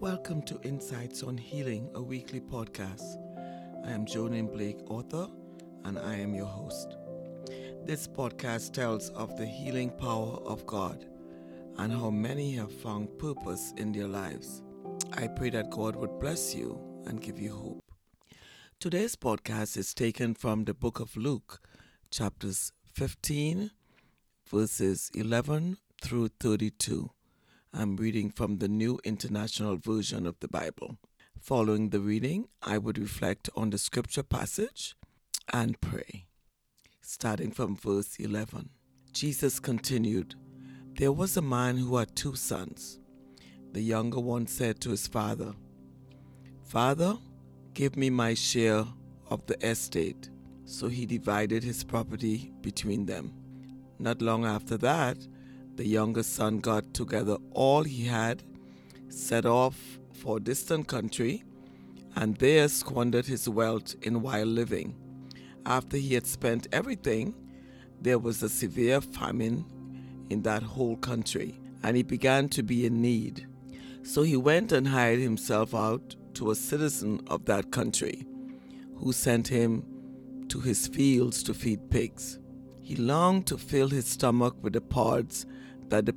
Welcome to Insights on Healing, a weekly podcast. I am Joan M. Blake, author, and I am your host. This podcast tells of the healing power of God and how many have found purpose in their lives. I pray that God would bless you and give you hope. Today's podcast is taken from the book of Luke, chapters 15, verses 11 through 32. I'm reading from the New International Version of the Bible. Following the reading, I would reflect on the scripture passage and pray. Starting from verse 11, Jesus continued There was a man who had two sons. The younger one said to his father, Father, give me my share of the estate. So he divided his property between them. Not long after that, the younger son got together all he had, set off for a distant country, and there squandered his wealth in wild living. After he had spent everything, there was a severe famine in that whole country, and he began to be in need. So he went and hired himself out to a citizen of that country, who sent him to his fields to feed pigs. He longed to fill his stomach with the pods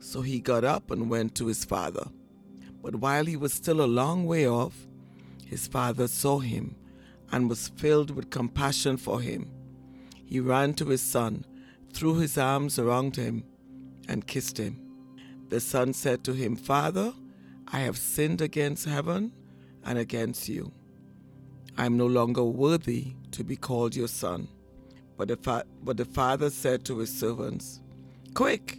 So he got up and went to his father. But while he was still a long way off, his father saw him and was filled with compassion for him. He ran to his son, threw his arms around him, and kissed him. The son said to him, Father, I have sinned against heaven and against you. I am no longer worthy to be called your son. But the, fa- but the father said to his servants, Quick!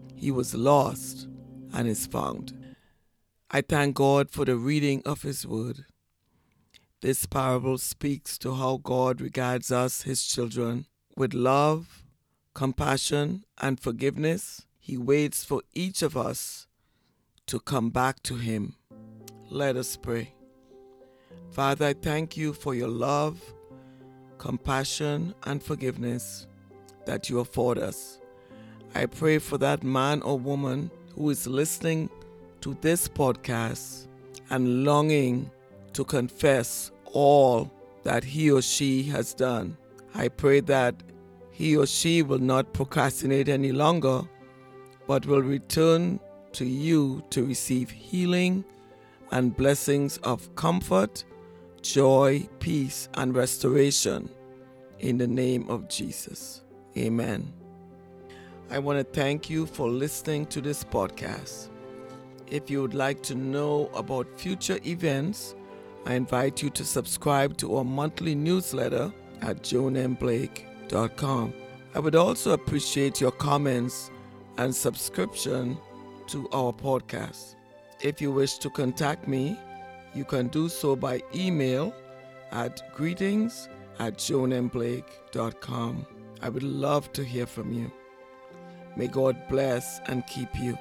he was lost and is found. I thank God for the reading of His Word. This parable speaks to how God regards us, His children, with love, compassion, and forgiveness. He waits for each of us to come back to Him. Let us pray. Father, I thank you for your love, compassion, and forgiveness that you afford us. I pray for that man or woman who is listening to this podcast and longing to confess all that he or she has done. I pray that he or she will not procrastinate any longer, but will return to you to receive healing and blessings of comfort, joy, peace, and restoration. In the name of Jesus. Amen. I want to thank you for listening to this podcast. If you would like to know about future events, I invite you to subscribe to our monthly newsletter at joanmblake.com. I would also appreciate your comments and subscription to our podcast. If you wish to contact me, you can do so by email at greetings at joanmblake.com. I would love to hear from you. May God bless and keep you.